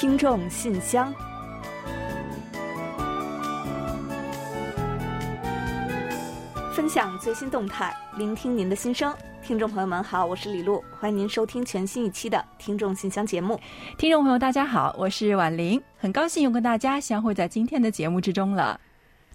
听众信箱，分享最新动态，聆听您的心声。听众朋友们好，我是李璐，欢迎您收听全新一期的《听众信箱》节目。听众朋友大家好，我是婉玲，很高兴又跟大家相会在今天的节目之中了。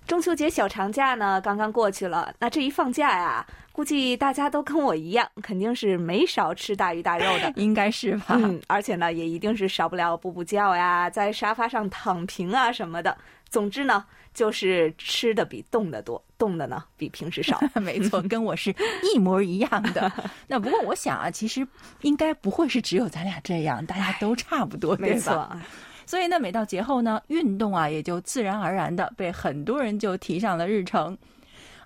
中秋节小长假呢，刚刚过去了。那这一放假呀，估计大家都跟我一样，肯定是没少吃大鱼大肉的，应该是吧？嗯，而且呢，也一定是少不了补补觉呀，在沙发上躺平啊什么的。总之呢，就是吃的比动的多，动的呢比平时少。没错，跟我是一模一样的。那不过我想啊，其实应该不会是只有咱俩这样，大家都差不多，没错。所以呢，每到节后呢，运动啊，也就自然而然的被很多人就提上了日程。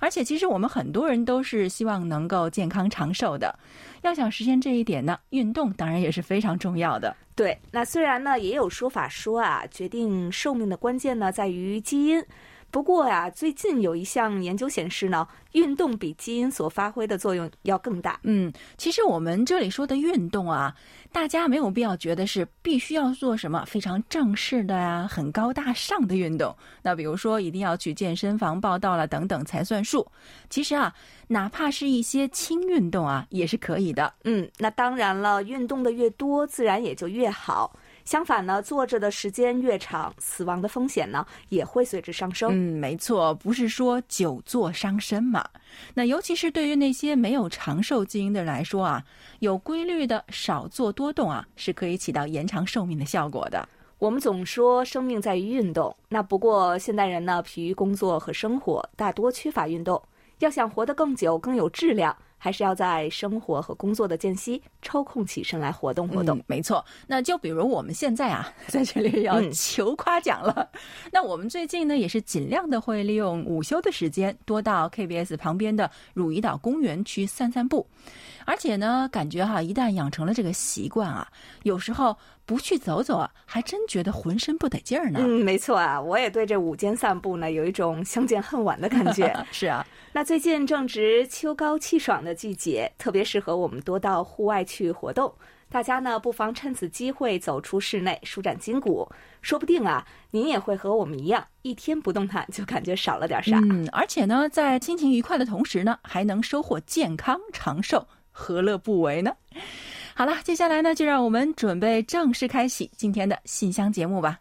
而且，其实我们很多人都是希望能够健康长寿的。要想实现这一点呢，运动当然也是非常重要的。对，那虽然呢，也有说法说啊，决定寿命的关键呢，在于基因。不过呀，最近有一项研究显示呢，运动比基因所发挥的作用要更大。嗯，其实我们这里说的运动啊，大家没有必要觉得是必须要做什么非常正式的呀、很高大上的运动。那比如说，一定要去健身房报道了等等才算数。其实啊，哪怕是一些轻运动啊，也是可以的。嗯，那当然了，运动的越多，自然也就越好。相反呢，坐着的时间越长，死亡的风险呢也会随之上升。嗯，没错，不是说久坐伤身嘛。那尤其是对于那些没有长寿基因的人来说啊，有规律的少坐多动啊，是可以起到延长寿命的效果的。我们总说生命在于运动，那不过现代人呢疲于工作和生活，大多缺乏运动。要想活得更久、更有质量。还是要在生活和工作的间隙抽空起身来活动活动。没错，那就比如我们现在啊，在这里要求夸奖了。那我们最近呢，也是尽量的会利用午休的时间，多到 KBS 旁边的汝矣岛公园去散散步。而且呢，感觉哈，一旦养成了这个习惯啊，有时候不去走走啊，还真觉得浑身不得劲儿呢。嗯，没错啊，我也对这午间散步呢，有一种相见恨晚的感觉。是啊。那最近正值秋高气爽的季节，特别适合我们多到户外去活动。大家呢，不妨趁此机会走出室内，舒展筋骨。说不定啊，您也会和我们一样，一天不动弹就感觉少了点啥。嗯，而且呢，在心情愉快的同时呢，还能收获健康长寿，何乐不为呢？好了，接下来呢，就让我们准备正式开启今天的信箱节目吧。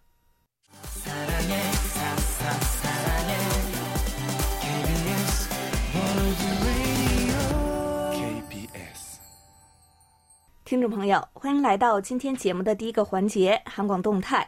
听众朋友，欢迎来到今天节目的第一个环节——韩广动态。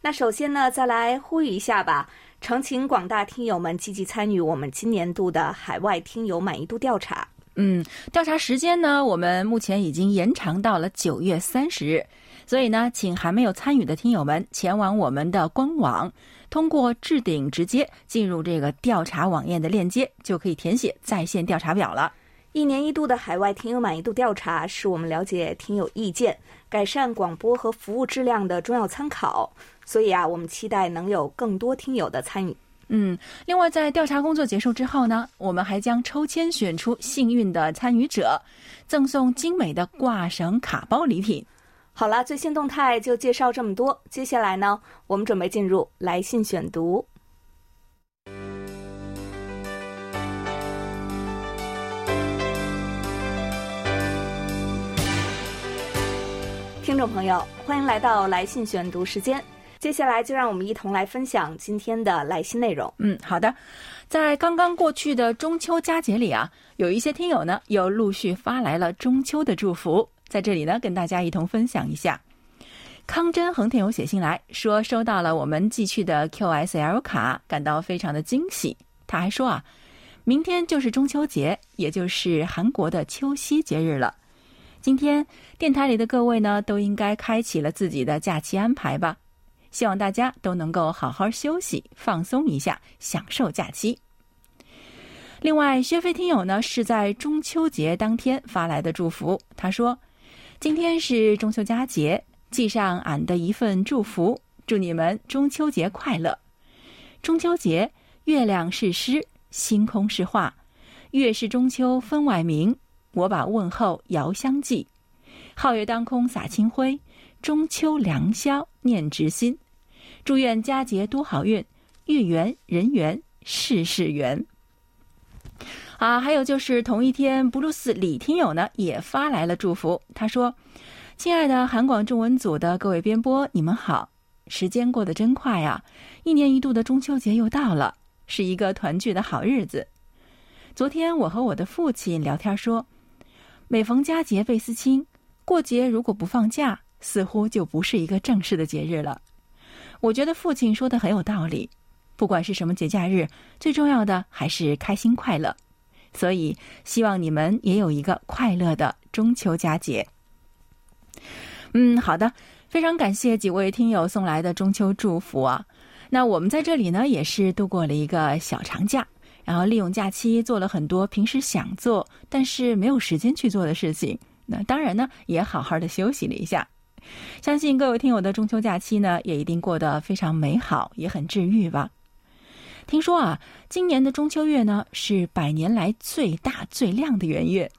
那首先呢，再来呼吁一下吧，诚请广大听友们积极参与我们今年度的海外听友满意度调查。嗯，调查时间呢，我们目前已经延长到了九月三十日，所以呢，请还没有参与的听友们前往我们的官网，通过置顶直接进入这个调查网页的链接，就可以填写在线调查表了。一年一度的海外听友满意度调查是我们了解听友意见、改善广播和服务质量的重要参考，所以啊，我们期待能有更多听友的参与。嗯，另外，在调查工作结束之后呢，我们还将抽签选出幸运的参与者，赠送精美的挂绳卡包礼品。好了，最新动态就介绍这么多，接下来呢，我们准备进入来信选读。听众朋友，欢迎来到来信选读时间。接下来就让我们一同来分享今天的来信内容。嗯，好的。在刚刚过去的中秋佳节里啊，有一些听友呢又陆续发来了中秋的祝福，在这里呢跟大家一同分享一下。康真恒听友写信来说，收到了我们寄去的 QSL 卡，感到非常的惊喜。他还说啊，明天就是中秋节，也就是韩国的秋夕节日了。今天电台里的各位呢，都应该开启了自己的假期安排吧。希望大家都能够好好休息、放松一下，享受假期。另外，薛飞听友呢是在中秋节当天发来的祝福，他说：“今天是中秋佳节，寄上俺的一份祝福，祝你们中秋节快乐。中秋节，月亮是诗，星空是画，月是中秋分外明。”我把问候遥相寄，皓月当空洒清辉，中秋良宵念之心，祝愿佳节多好运，月圆人圆事事圆。啊，还有就是同一天，布鲁斯李听友呢也发来了祝福。他说：“亲爱的韩广中文组的各位编播，你们好！时间过得真快呀，一年一度的中秋节又到了，是一个团聚的好日子。昨天我和我的父亲聊天说，每逢佳节倍思亲，过节如果不放假，似乎就不是一个正式的节日了。我觉得父亲说的很有道理，不管是什么节假日，最重要的还是开心快乐。”所以，希望你们也有一个快乐的中秋佳节。嗯，好的，非常感谢几位听友送来的中秋祝福啊。那我们在这里呢，也是度过了一个小长假，然后利用假期做了很多平时想做但是没有时间去做的事情。那当然呢，也好好的休息了一下。相信各位听友的中秋假期呢，也一定过得非常美好，也很治愈吧。听说啊，今年的中秋月呢是百年来最大最亮的圆月，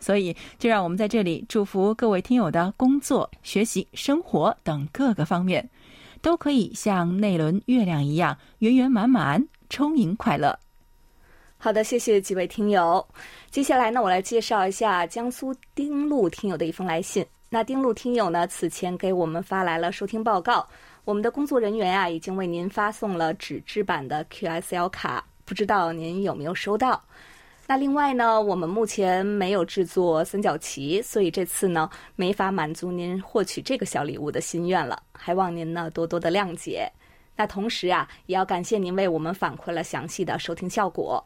所以就让我们在这里祝福各位听友的工作、学习、生活等各个方面，都可以像那轮月亮一样圆圆满满、充盈快乐。好的，谢谢几位听友。接下来呢，我来介绍一下江苏丁路听友的一封来信。那丁路听友呢，此前给我们发来了收听报告。我们的工作人员啊，已经为您发送了纸质版的 QSL 卡，不知道您有没有收到？那另外呢，我们目前没有制作三角旗，所以这次呢，没法满足您获取这个小礼物的心愿了，还望您呢多多的谅解。那同时啊，也要感谢您为我们反馈了详细的收听效果。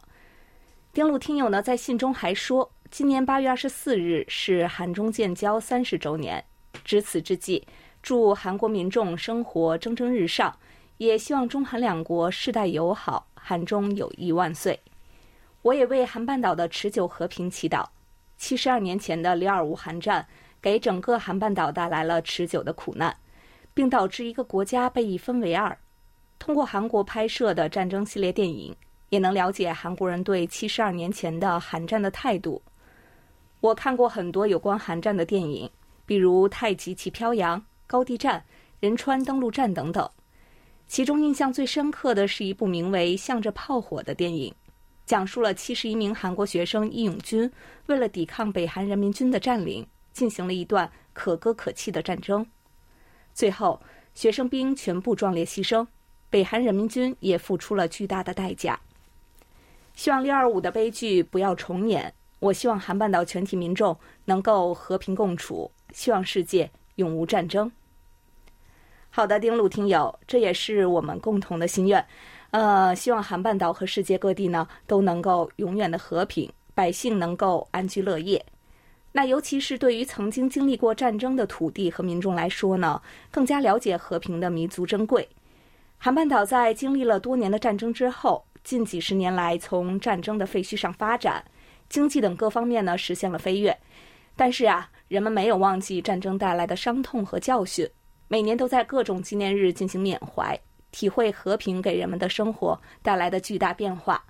丁路听友呢，在信中还说，今年八月二十四日是韩中建交三十周年，值此之际。祝韩国民众生活蒸蒸日上，也希望中韩两国世代友好，韩中友谊万岁。我也为韩半岛的持久和平祈祷。七十二年前的里尔乌韩战，给整个韩半岛带来了持久的苦难，并导致一个国家被一分为二。通过韩国拍摄的战争系列电影，也能了解韩国人对七十二年前的韩战的态度。我看过很多有关韩战的电影，比如《太极旗飘扬》。高地战、仁川登陆战等等，其中印象最深刻的是一部名为《向着炮火》的电影，讲述了七十一名韩国学生义勇军为了抵抗北韩人民军的占领，进行了一段可歌可泣的战争。最后，学生兵全部壮烈牺牲，北韩人民军也付出了巨大的代价。希望六二五的悲剧不要重演。我希望韩半岛全体民众能够和平共处。希望世界。永无战争。好的，丁路听友，这也是我们共同的心愿。呃，希望韩半岛和世界各地呢都能够永远的和平，百姓能够安居乐业。那尤其是对于曾经经历过战争的土地和民众来说呢，更加了解和平的弥足珍贵。韩半岛在经历了多年的战争之后，近几十年来从战争的废墟上发展，经济等各方面呢实现了飞跃。但是啊。人们没有忘记战争带来的伤痛和教训，每年都在各种纪念日进行缅怀，体会和平给人们的生活带来的巨大变化。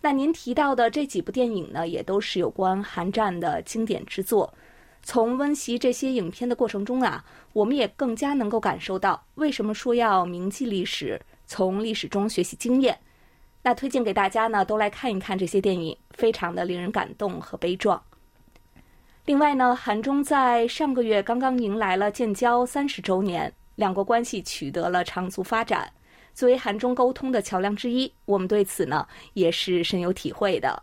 那您提到的这几部电影呢，也都是有关韩战的经典之作。从温习这些影片的过程中啊，我们也更加能够感受到为什么说要铭记历史，从历史中学习经验。那推荐给大家呢，都来看一看这些电影，非常的令人感动和悲壮。另外呢，韩中在上个月刚刚迎来了建交三十周年，两国关系取得了长足发展。作为韩中沟通的桥梁之一，我们对此呢也是深有体会的。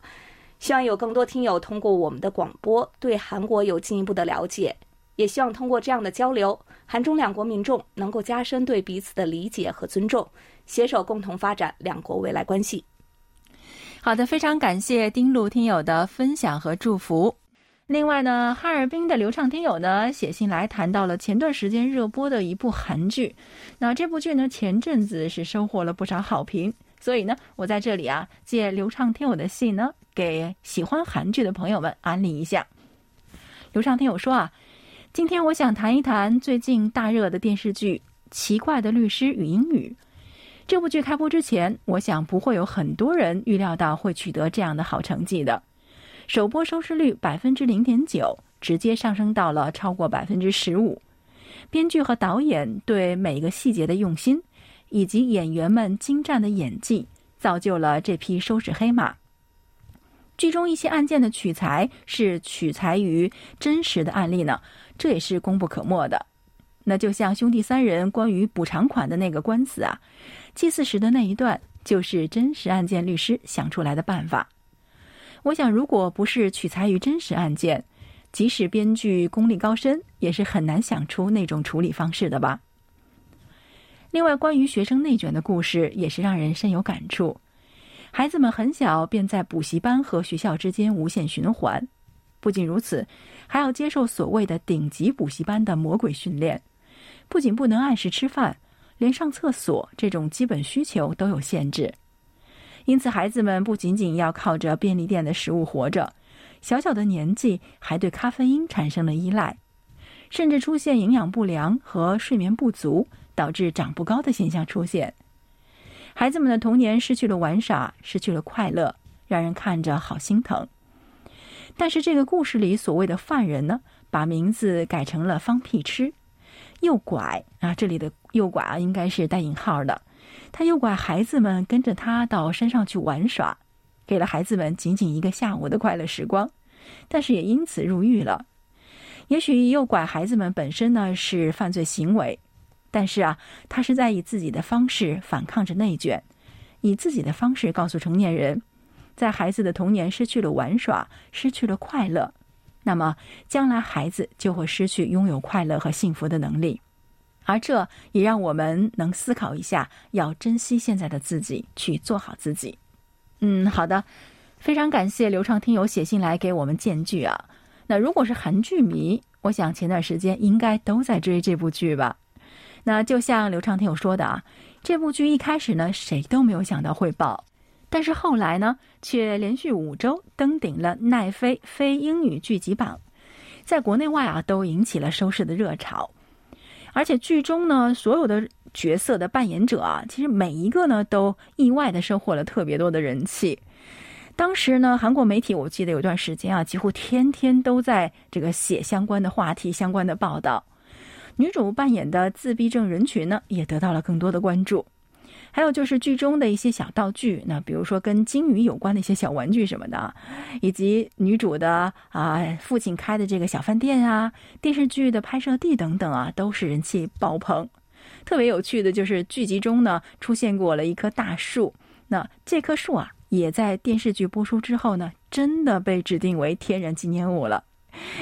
希望有更多听友通过我们的广播对韩国有进一步的了解，也希望通过这样的交流，韩中两国民众能够加深对彼此的理解和尊重，携手共同发展两国未来关系。好的，非常感谢丁路听友的分享和祝福。另外呢，哈尔滨的流畅听友呢写信来谈到了前段时间热播的一部韩剧。那这部剧呢前阵子是收获了不少好评，所以呢我在这里啊借流畅听友的信呢给喜欢韩剧的朋友们安利一下。流畅听友说啊，今天我想谈一谈最近大热的电视剧《奇怪的律师与英语》。这部剧开播之前，我想不会有很多人预料到会取得这样的好成绩的。首播收视率百分之零点九，直接上升到了超过百分之十五。编剧和导演对每个细节的用心，以及演员们精湛的演技，造就了这匹收视黑马。剧中一些案件的取材是取材于真实的案例呢，这也是功不可没的。那就像兄弟三人关于补偿款的那个官司啊，祭祀时的那一段就是真实案件律师想出来的办法。我想，如果不是取材于真实案件，即使编剧功力高深，也是很难想出那种处理方式的吧。另外，关于学生内卷的故事也是让人深有感触。孩子们很小便在补习班和学校之间无限循环，不仅如此，还要接受所谓的顶级补习班的魔鬼训练。不仅不能按时吃饭，连上厕所这种基本需求都有限制。因此，孩子们不仅仅要靠着便利店的食物活着，小小的年纪还对咖啡因产生了依赖，甚至出现营养不良和睡眠不足，导致长不高的现象出现。孩子们的童年失去了玩耍，失去了快乐，让人看着好心疼。但是这个故事里所谓的犯人呢，把名字改成了方屁吃，诱拐啊，这里的诱拐啊应该是带引号的。他诱拐孩子们跟着他到山上去玩耍，给了孩子们仅仅一个下午的快乐时光，但是也因此入狱了。也许诱拐孩子们本身呢是犯罪行为。但是啊，他是在以自己的方式反抗着内卷，以自己的方式告诉成年人，在孩子的童年失去了玩耍，失去了快乐，那么将来孩子就会失去拥有快乐和幸福的能力，而这也让我们能思考一下，要珍惜现在的自己，去做好自己。嗯，好的，非常感谢刘畅听友写信来给我们荐剧啊。那如果是韩剧迷，我想前段时间应该都在追这部剧吧。那就像刘畅听友说的啊，这部剧一开始呢，谁都没有想到会爆，但是后来呢，却连续五周登顶了奈飞非英语剧集榜，在国内外啊都引起了收视的热潮。而且剧中呢，所有的角色的扮演者啊，其实每一个呢都意外的收获了特别多的人气。当时呢，韩国媒体我记得有段时间啊，几乎天天都在这个写相关的话题、相关的报道。女主扮演的自闭症人群呢，也得到了更多的关注。还有就是剧中的一些小道具，那比如说跟鲸鱼有关的一些小玩具什么的，以及女主的啊父亲开的这个小饭店啊，电视剧的拍摄地等等啊，都是人气爆棚。特别有趣的就是剧集中呢出现过了一棵大树，那这棵树啊也在电视剧播出之后呢，真的被指定为天然纪念物了，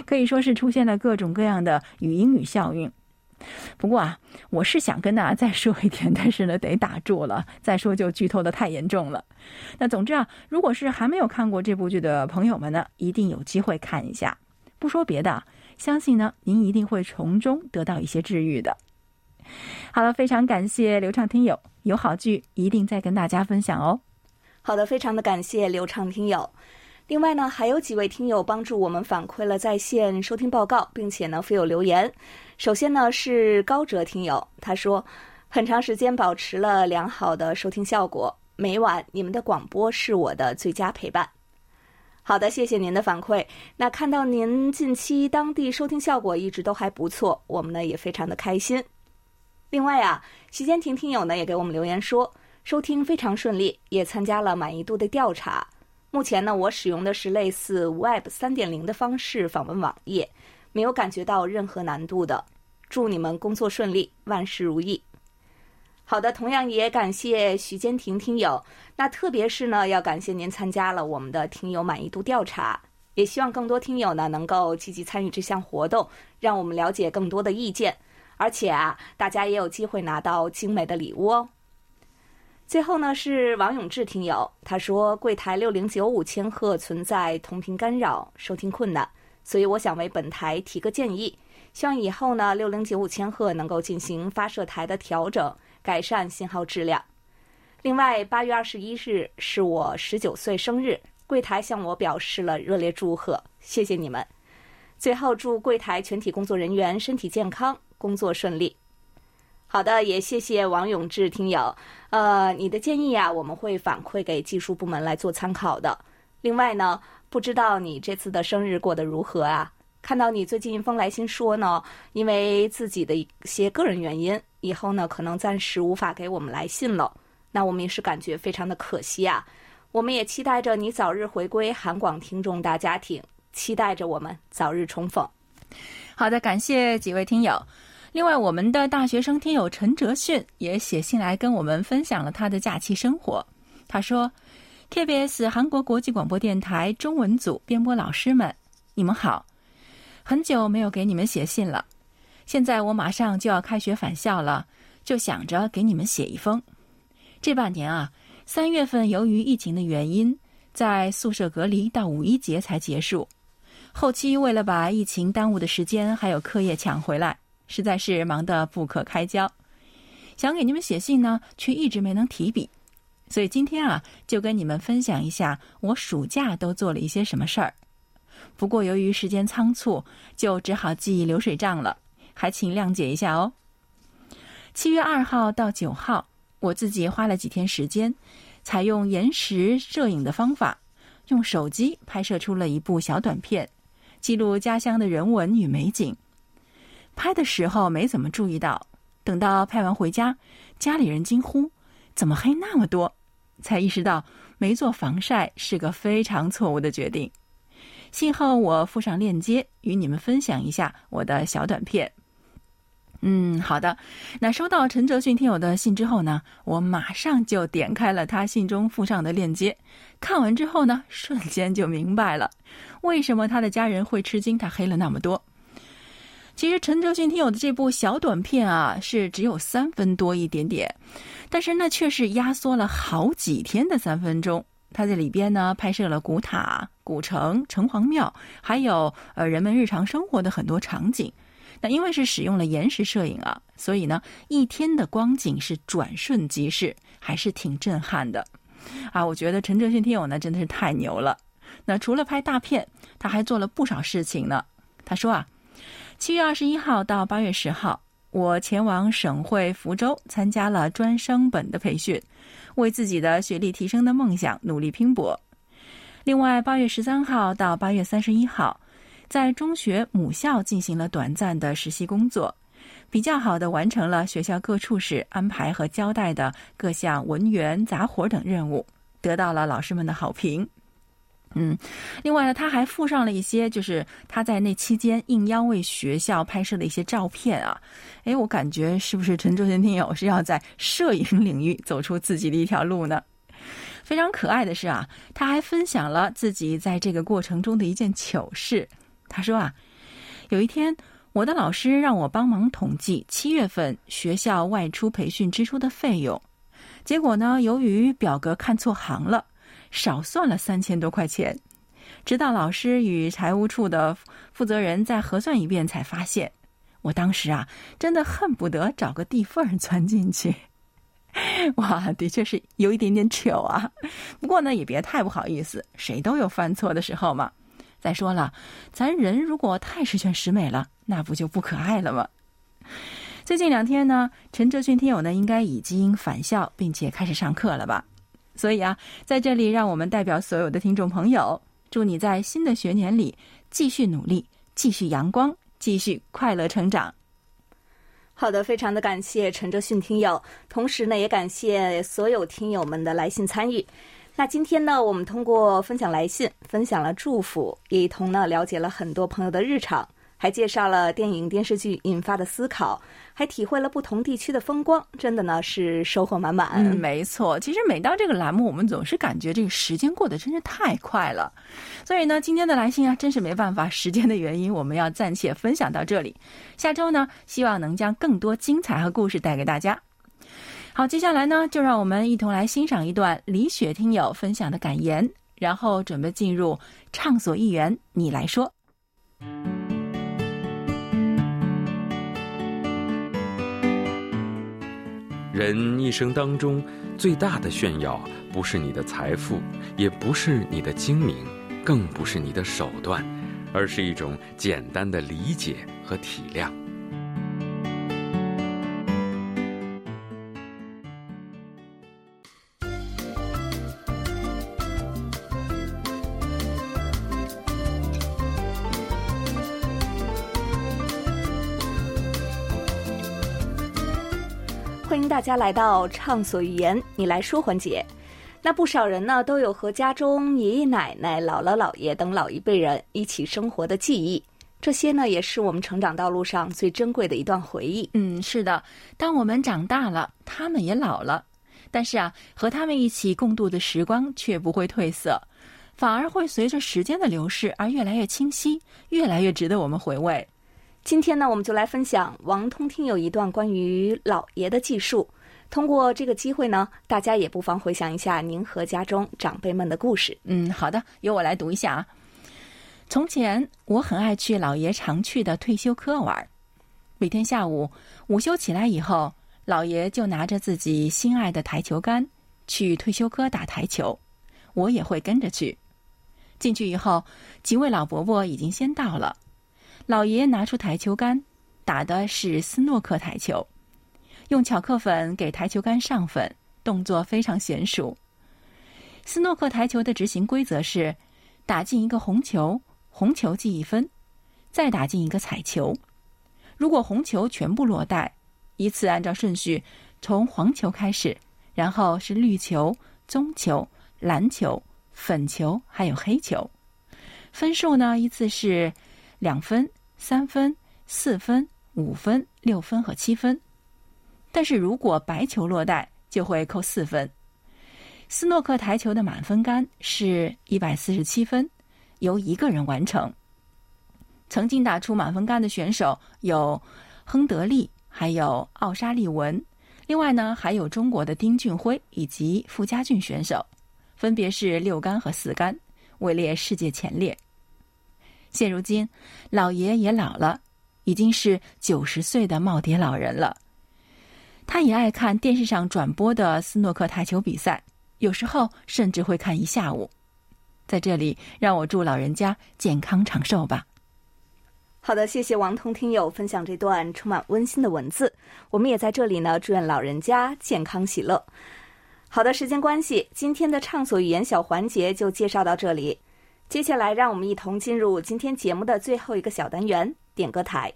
可以说是出现了各种各样的语音语效应。不过啊，我是想跟大家再说一点，但是呢，得打住了。再说就剧透的太严重了。那总之啊，如果是还没有看过这部剧的朋友们呢，一定有机会看一下。不说别的，相信呢，您一定会从中得到一些治愈的。好了，非常感谢流畅听友，有好剧一定再跟大家分享哦。好的，非常的感谢流畅听友。另外呢，还有几位听友帮助我们反馈了在线收听报告，并且呢附有留言。首先呢是高哲听友，他说，很长时间保持了良好的收听效果，每晚你们的广播是我的最佳陪伴。好的，谢谢您的反馈。那看到您近期当地收听效果一直都还不错，我们呢也非常的开心。另外啊，席间婷听友呢也给我们留言说，收听非常顺利，也参加了满意度的调查。目前呢，我使用的是类似 Web 三点零的方式访问网页，没有感觉到任何难度的。祝你们工作顺利，万事如意。好的，同样也感谢徐坚婷听友。那特别是呢，要感谢您参加了我们的听友满意度调查，也希望更多听友呢能够积极参与这项活动，让我们了解更多的意见。而且啊，大家也有机会拿到精美的礼物哦。最后呢，是王永志听友，他说柜台六零九五千赫存在同频干扰，收听困难，所以我想为本台提个建议，希望以后呢六零九五千赫能够进行发射台的调整，改善信号质量。另外，八月二十一日是我十九岁生日，柜台向我表示了热烈祝贺，谢谢你们。最后，祝柜台全体工作人员身体健康，工作顺利。好的，也谢谢王永志听友。呃，你的建议啊，我们会反馈给技术部门来做参考的。另外呢，不知道你这次的生日过得如何啊？看到你最近一封来信说呢，因为自己的一些个人原因，以后呢可能暂时无法给我们来信了。那我们也是感觉非常的可惜啊。我们也期待着你早日回归韩广听众大家庭，期待着我们早日重逢。好的，感谢几位听友。另外，我们的大学生听友陈哲迅也写信来跟我们分享了他的假期生活。他说：“KBS 韩国国际广播电台中文组编播老师们，你们好。”很久没有给你们写信了，现在我马上就要开学返校了，就想着给你们写一封。这半年啊，三月份由于疫情的原因，在宿舍隔离到五一节才结束。后期为了把疫情耽误的时间还有课业抢回来，实在是忙得不可开交。想给你们写信呢，却一直没能提笔，所以今天啊，就跟你们分享一下我暑假都做了一些什么事儿。不过由于时间仓促，就只好记流水账了，还请谅解一下哦。七月二号到九号，我自己花了几天时间，采用延时摄影的方法，用手机拍摄出了一部小短片，记录家乡的人文与美景。拍的时候没怎么注意到，等到拍完回家，家里人惊呼：“怎么黑那么多？”才意识到没做防晒是个非常错误的决定。信后我附上链接，与你们分享一下我的小短片。嗯，好的。那收到陈哲迅听友的信之后呢，我马上就点开了他信中附上的链接，看完之后呢，瞬间就明白了为什么他的家人会吃惊他黑了那么多。其实陈哲迅听友的这部小短片啊，是只有三分多一点点，但是那却是压缩了好几天的三分钟。他在里边呢拍摄了古塔、古城、城隍庙，还有呃人们日常生活的很多场景。那因为是使用了延时摄影啊，所以呢一天的光景是转瞬即逝，还是挺震撼的。啊，我觉得陈哲迅听友呢真的是太牛了。那除了拍大片，他还做了不少事情呢。他说啊，七月二十一号到八月十号，我前往省会福州参加了专升本的培训。为自己的学历提升的梦想努力拼搏。另外，八月十三号到八月三十一号，在中学母校进行了短暂的实习工作，比较好的完成了学校各处室安排和交代的各项文员杂活等任务，得到了老师们的好评。嗯，另外呢，他还附上了一些，就是他在那期间应邀为学校拍摄的一些照片啊。哎，我感觉是不是陈周贤听友是要在摄影领域走出自己的一条路呢？非常可爱的是啊，他还分享了自己在这个过程中的一件糗事。他说啊，有一天我的老师让我帮忙统计七月份学校外出培训支出的费用，结果呢，由于表格看错行了。少算了三千多块钱，直到老师与财务处的负责人再核算一遍，才发现。我当时啊，真的恨不得找个地缝钻进去。哇，的确是有一点点糗啊。不过呢，也别太不好意思，谁都有犯错的时候嘛。再说了，咱人如果太十全十美了，那不就不可爱了吗？最近两天呢，陈哲迅听友呢，应该已经返校并且开始上课了吧？所以啊，在这里，让我们代表所有的听众朋友，祝你在新的学年里继续努力，继续阳光，继续快乐成长。好的，非常的感谢陈哲迅听友，同时呢，也感谢所有听友们的来信参与。那今天呢，我们通过分享来信，分享了祝福，也一同呢了解了很多朋友的日常。还介绍了电影电视剧引发的思考，还体会了不同地区的风光，真的呢是收获满满。没错。其实每到这个栏目，我们总是感觉这个时间过得真是太快了。所以呢，今天的来信啊，真是没办法，时间的原因，我们要暂且分享到这里。下周呢，希望能将更多精彩和故事带给大家。好，接下来呢，就让我们一同来欣赏一段李雪听友分享的感言，然后准备进入畅所欲言，你来说。人一生当中最大的炫耀，不是你的财富，也不是你的精明，更不是你的手段，而是一种简单的理解和体谅。家来到畅所欲言，你来说环节。那不少人呢都有和家中爷爷奶奶、姥姥姥爷等老一辈人一起生活的记忆，这些呢也是我们成长道路上最珍贵的一段回忆。嗯，是的，当我们长大了，他们也老了，但是啊，和他们一起共度的时光却不会褪色，反而会随着时间的流逝而越来越清晰，越来越值得我们回味。今天呢，我们就来分享王通听友一段关于老爷的记述。通过这个机会呢，大家也不妨回想一下您和家中长辈们的故事。嗯，好的，由我来读一下啊。从前，我很爱去老爷常去的退休科玩。每天下午午休起来以后，老爷就拿着自己心爱的台球杆去退休科打台球，我也会跟着去。进去以后，几位老伯伯已经先到了。老爷拿出台球杆，打的是斯诺克台球，用巧克粉给台球杆上粉，动作非常娴熟。斯诺克台球的执行规则是：打进一个红球，红球记一分；再打进一个彩球。如果红球全部落袋，依次按照顺序从黄球开始，然后是绿球、棕球、蓝球、粉球，还有黑球。分数呢，依次是。两分、三分、四分、五分、六分和七分，但是如果白球落袋，就会扣四分。斯诺克台球的满分杆是一百四十七分，由一个人完成。曾经打出满分杆的选手有亨德利，还有奥沙利文，另外呢还有中国的丁俊晖以及傅家俊选手，分别是六杆和四杆，位列世界前列。现如今，老爷也老了，已经是九十岁的耄耋老人了。他也爱看电视上转播的斯诺克台球比赛，有时候甚至会看一下午。在这里，让我祝老人家健康长寿吧。好的，谢谢王彤听友分享这段充满温馨的文字。我们也在这里呢，祝愿老人家健康喜乐。好的，时间关系，今天的畅所欲言小环节就介绍到这里。接下来，让我们一同进入今天节目的最后一个小单元——点歌台。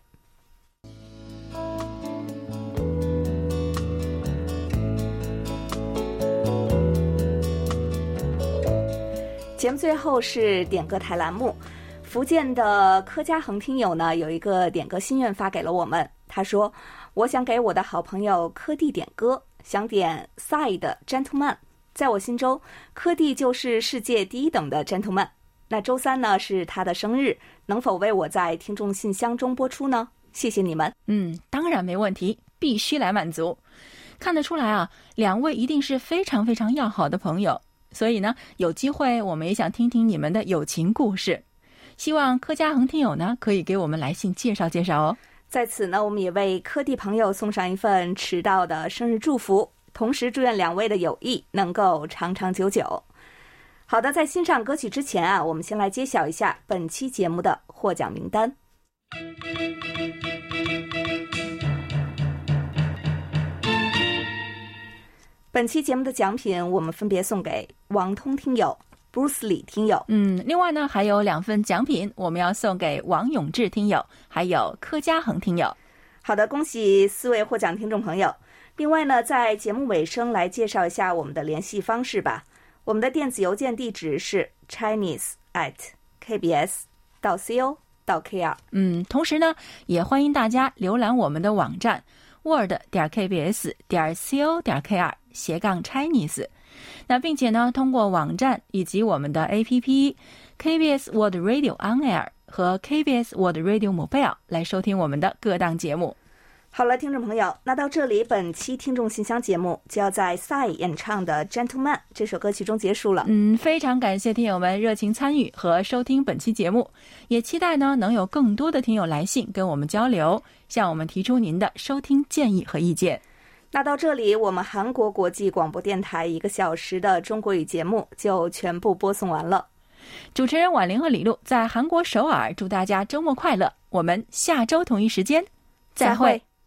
节目最后是点歌台栏目。福建的柯家恒听友呢，有一个点歌心愿发给了我们。他说：“我想给我的好朋友柯蒂点歌，想点《Side Gentleman》。在我心中，柯蒂就是世界第一等的 gentleman。”那周三呢是他的生日，能否为我在听众信箱中播出呢？谢谢你们。嗯，当然没问题，必须来满足。看得出来啊，两位一定是非常非常要好的朋友，所以呢，有机会我们也想听听你们的友情故事。希望柯家恒听友呢可以给我们来信介绍介绍哦。在此呢，我们也为柯蒂朋友送上一份迟到的生日祝福，同时祝愿两位的友谊能够长长久久。好的，在欣赏歌曲之前啊，我们先来揭晓一下本期节目的获奖名单。本期节目的奖品，我们分别送给王通听友、Bruce 李听友。嗯，另外呢，还有两份奖品，我们要送给王永志听友，还有柯嘉恒听友。好的，恭喜四位获奖听众朋友。另外呢，在节目尾声来介绍一下我们的联系方式吧。我们的电子邮件地址是 chinese at kbs 到 co 到 kr。嗯，同时呢，也欢迎大家浏览我们的网站 word 点 kbs 点 co 点 kr 斜杠 chinese。那并且呢，通过网站以及我们的 APP KBS World Radio On Air 和 KBS World Radio Mobile 来收听我们的各档节目。好了，听众朋友，那到这里，本期听众信箱节目就要在 Sai 演唱的《Gentleman》这首歌曲中结束了。嗯，非常感谢听友们热情参与和收听本期节目，也期待呢能有更多的听友来信跟我们交流，向我们提出您的收听建议和意见。那到这里，我们韩国国际广播电台一个小时的中国语节目就全部播送完了。主持人婉玲和李璐在韩国首尔，祝大家周末快乐。我们下周同一时间再会。